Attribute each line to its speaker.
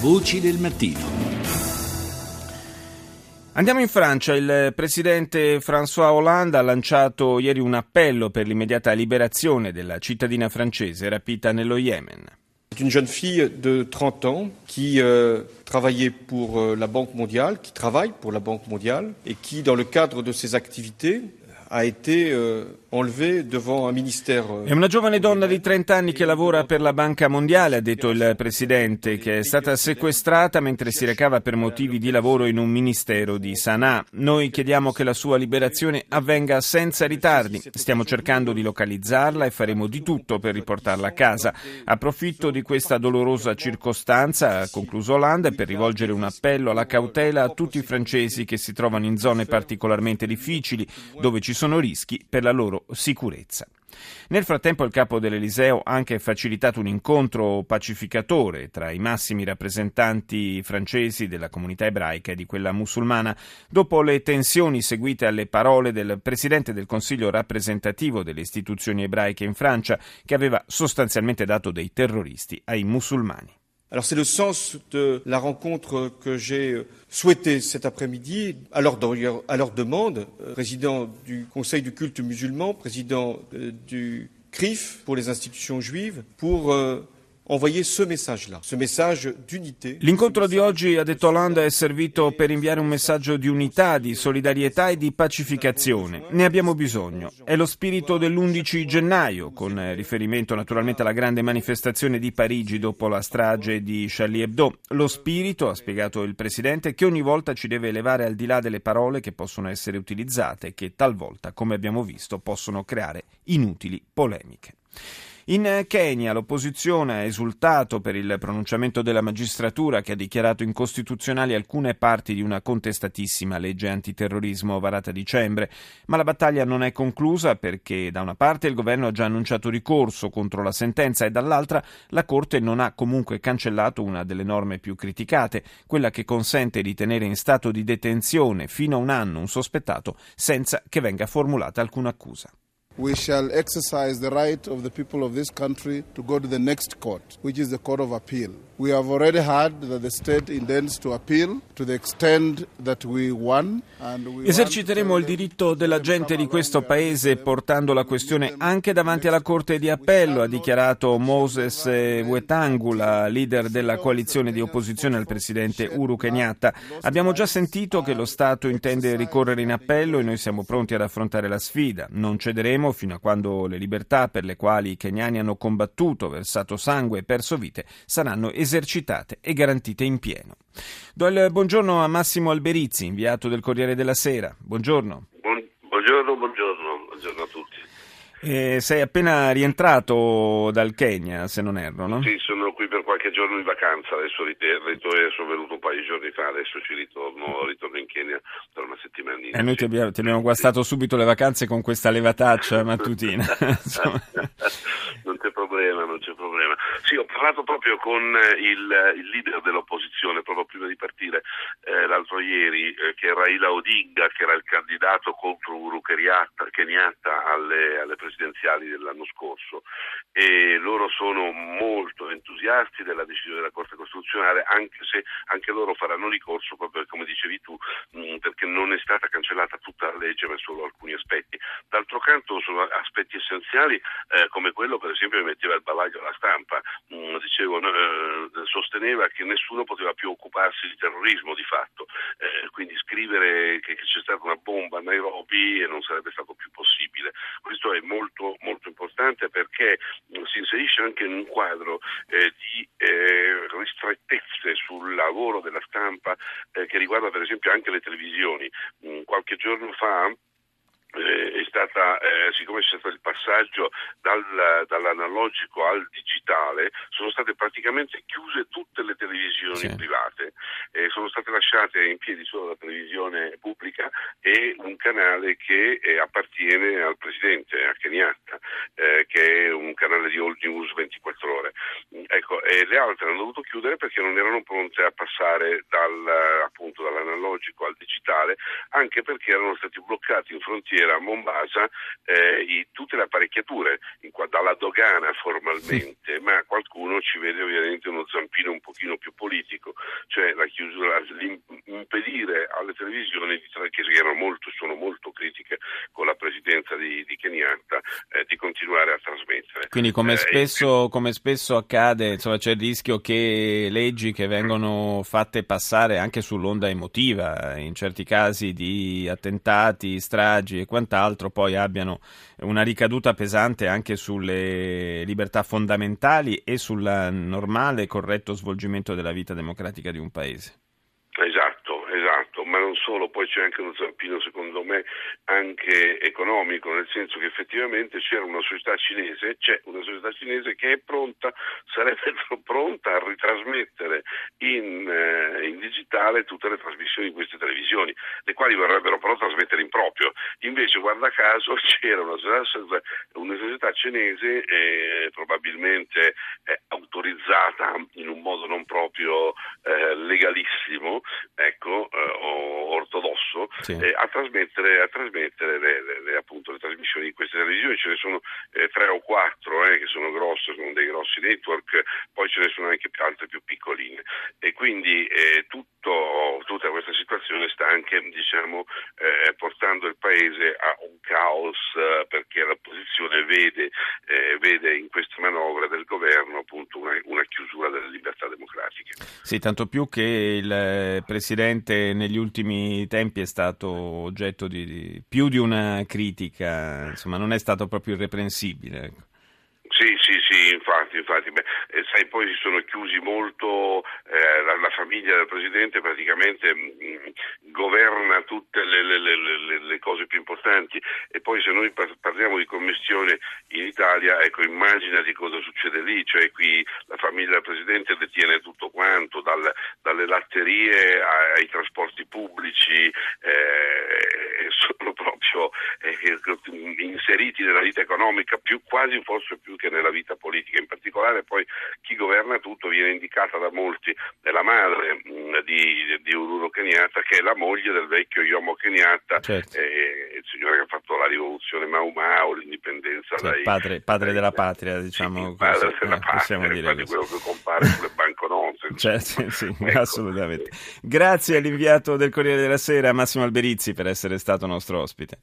Speaker 1: Voci del mattino.
Speaker 2: Andiamo in Francia. Il presidente François Hollande ha lanciato ieri un appello per l'immediata liberazione della cittadina francese rapita nello Yemen.
Speaker 3: C'est une jeune fille de 30 ans qui euh, travaillait pour euh, la Banque mondiale, qui travaille pour la Banque mondiale et qui, dans le cadre de ses activités, a été euh, enlevée devant un ministère.
Speaker 2: È una giovane donna di 30 anni che lavora per la Banca Mondiale, ha detto il presidente, che è stata sequestrata mentre si recava per motivi di lavoro in un ministero di Sana'a. Noi chiediamo che la sua liberazione avvenga senza ritardi. Stiamo cercando di localizzarla e faremo di tutto per riportarla a casa. Approfitto di questa dolorosa circostanza, ha concluso Hollande, per rivolgere un appello alla cautela a tutti i francesi che si trovano in zone particolarmente difficili, dove ci sono rischi per la loro sicurezza. Nel frattempo il capo dell'Eliseo ha anche facilitato un incontro pacificatore tra i massimi rappresentanti francesi della comunità ebraica e di quella musulmana, dopo le tensioni seguite alle parole del presidente del Consiglio rappresentativo delle istituzioni ebraiche in Francia, che aveva sostanzialmente dato dei terroristi ai musulmani.
Speaker 3: Alors c'est le sens de la rencontre que j'ai souhaité cet après-midi, à leur demande, euh, président du Conseil du culte musulman, président euh, du CRIF pour les institutions juives, pour
Speaker 2: L'incontro di oggi, ha detto Hollande, è servito per inviare un messaggio di unità, di solidarietà e di pacificazione. Ne abbiamo bisogno. È lo spirito dell'11 gennaio, con riferimento naturalmente alla grande manifestazione di Parigi dopo la strage di Charlie Hebdo. Lo spirito, ha spiegato il Presidente, che ogni volta ci deve elevare al di là delle parole che possono essere utilizzate che talvolta, come abbiamo visto, possono creare inutili polemiche. In Kenya l'opposizione ha esultato per il pronunciamento della magistratura che ha dichiarato incostituzionali alcune parti di una contestatissima legge antiterrorismo varata a dicembre, ma la battaglia non è conclusa perché da una parte il governo ha già annunciato ricorso contro la sentenza e dall'altra la Corte non ha comunque cancellato una delle norme più criticate, quella che consente di tenere in stato di detenzione fino a un anno un sospettato senza che venga formulata alcuna accusa.
Speaker 4: We shall exercise the right of the people of this country to go to the next court, which is the Court of Appeal. We have already heard that the state intends to appeal to the extent that we won.
Speaker 2: Eserciteremo il diritto della gente di questo paese portando la questione anche davanti alla Corte di Appello, ha dichiarato Moses Wetangula, leader della coalizione di opposizione al presidente Uru Kenyatta. Abbiamo già sentito che lo Stato intende ricorrere in appello e noi siamo pronti ad affrontare la sfida. Non cederemo fino a quando le libertà per le quali i keniani hanno combattuto, versato sangue e perso vite saranno esercitate esercitate e garantite in pieno. Do il buongiorno a Massimo Alberizzi, inviato del Corriere della Sera. Buongiorno.
Speaker 5: buongiorno, buongiorno, buongiorno a tutti.
Speaker 2: Eh, sei appena rientrato dal Kenya, se non erro, no?
Speaker 5: Sì, sono qui per qualche giorno in vacanza, adesso ritorno, sono venuto un paio di giorni fa, adesso ci ritorno, ritorno in Kenya per una settimanina.
Speaker 2: E noi ti abbiamo, ti abbiamo guastato subito le vacanze con questa levataccia mattutina.
Speaker 5: non c'è problema, non c'è problema. Sì, ho parlato proprio con il, il leader dell'opposizione, proprio prima di partire eh, l'altro ieri, eh, che è Raila Odinga, che era il candidato contro Uru Kenyatta alle, alle presidenziali dell'anno scorso e loro sono molto entusiasti della decisione della Corte Costituzionale anche se anche loro faranno ricorso proprio come dicevi tu mh, perché non è stata cancellata tutta la legge ma solo alcuni aspetti. D'altro canto sono aspetti essenziali eh, come quello per esempio che metteva il bavaglio alla stampa, mh, dicevo, eh, sosteneva che nessuno poteva più occuparsi di terrorismo di fatto, eh, quindi scrivere che, che c'è stata una bomba a Nairobi non sarebbe stato più possibile. Questo è molto, molto importante perché si inserisce anche in un quadro eh, di eh, ristrettezze sul lavoro della stampa eh, che riguarda per esempio anche le televisioni. Mm, qualche giorno fa eh, è stata, eh, siccome c'è stato il passaggio dal, dall'analogico al digitale, sono state praticamente chiuse tutte le televisioni sì. private, eh, sono state lasciate in piedi solo la televisione pubblica e un canale che eh, appartiene al presidente, a Kenyatta, eh, che è un canale di All News 24 ore. Ecco, e le altre hanno dovuto chiudere perché non erano pronte a passare dal, appunto, dall'analogico al digitale, anche perché erano stati bloccati in frontiera era a Mombasa eh, i, tutte le apparecchiature qua, dalla dogana formalmente, ma qualcuno ci vede ovviamente uno zampino un pochino
Speaker 2: Quindi come, spesso, come spesso, accade, insomma, c'è il rischio che leggi che vengono fatte passare anche sull'onda emotiva, in certi casi di attentati, stragi e quant'altro, poi abbiano una ricaduta pesante anche sulle libertà fondamentali e sul normale e corretto svolgimento della vita democratica di un paese.
Speaker 5: Esatto, esatto, ma non solo, poi c'è anche uno zampino secondo me anche economico, nel senso che effettivamente c'era una società cinese, c'è una società cinese che è pronta, sarebbe pronta a ritrasmettere in, eh, in digitale tutte le trasmissioni di queste televisioni, le quali vorrebbero però trasmettere in proprio. Invece, guarda caso, c'era una società, una società cinese eh, probabilmente eh, autorizzata in un modo non proprio eh, legalissimo, ecco, eh, ortodosso, sì. Eh, a trasmettere, a trasmettere le, le, le, appunto, le, trasmissioni di queste televisioni. Ce ne sono eh, tre o quattro che sono grosse, sono dei grossi network, poi ce ne sono anche altre più piccoline. E quindi tutto, tutta questa situazione sta anche diciamo, portando il paese a un caos perché l'opposizione vede, vede in queste manovre del governo appunto una, una chiusura delle libertà democratiche.
Speaker 2: Sì, tanto più che il Presidente negli ultimi tempi è stato oggetto di, di più di una critica, insomma non è stato proprio irreprensibile.
Speaker 5: Sì, infatti, infatti. Beh, eh, sai, poi si sono chiusi molto, eh, la, la, famiglia del Presidente praticamente mh, mm, governa tutte le, le, le, le, cose più importanti e poi se noi parliamo di commissione in Italia, ecco, immagina di cosa succede lì, cioè qui la famiglia del Presidente detiene tutto quanto, dal, dalle latterie ai, ai trasporti pubblici, eh, sono proprio eh, inseriti nella vita economica più, quasi forse più che nella vita politica, in particolare poi chi governa tutto viene indicata da molti, è la madre mh, mm, di, di Uhuru Kenyatta che è la moglie del vecchio Yomo Kenyatta, certo. eh, il signore che ha fatto la rivoluzione Mau Mau, l'indipendenza
Speaker 2: sì, dai, padre, padre dai, della patria, diciamo sì, padre
Speaker 5: della eh, patria, dire così. quello che compare sulle banconote.
Speaker 2: Certo, sì, ecco. assolutamente. Grazie all'inviato del Corriere della Sera Massimo Alberizzi per essere stato nostro ospite.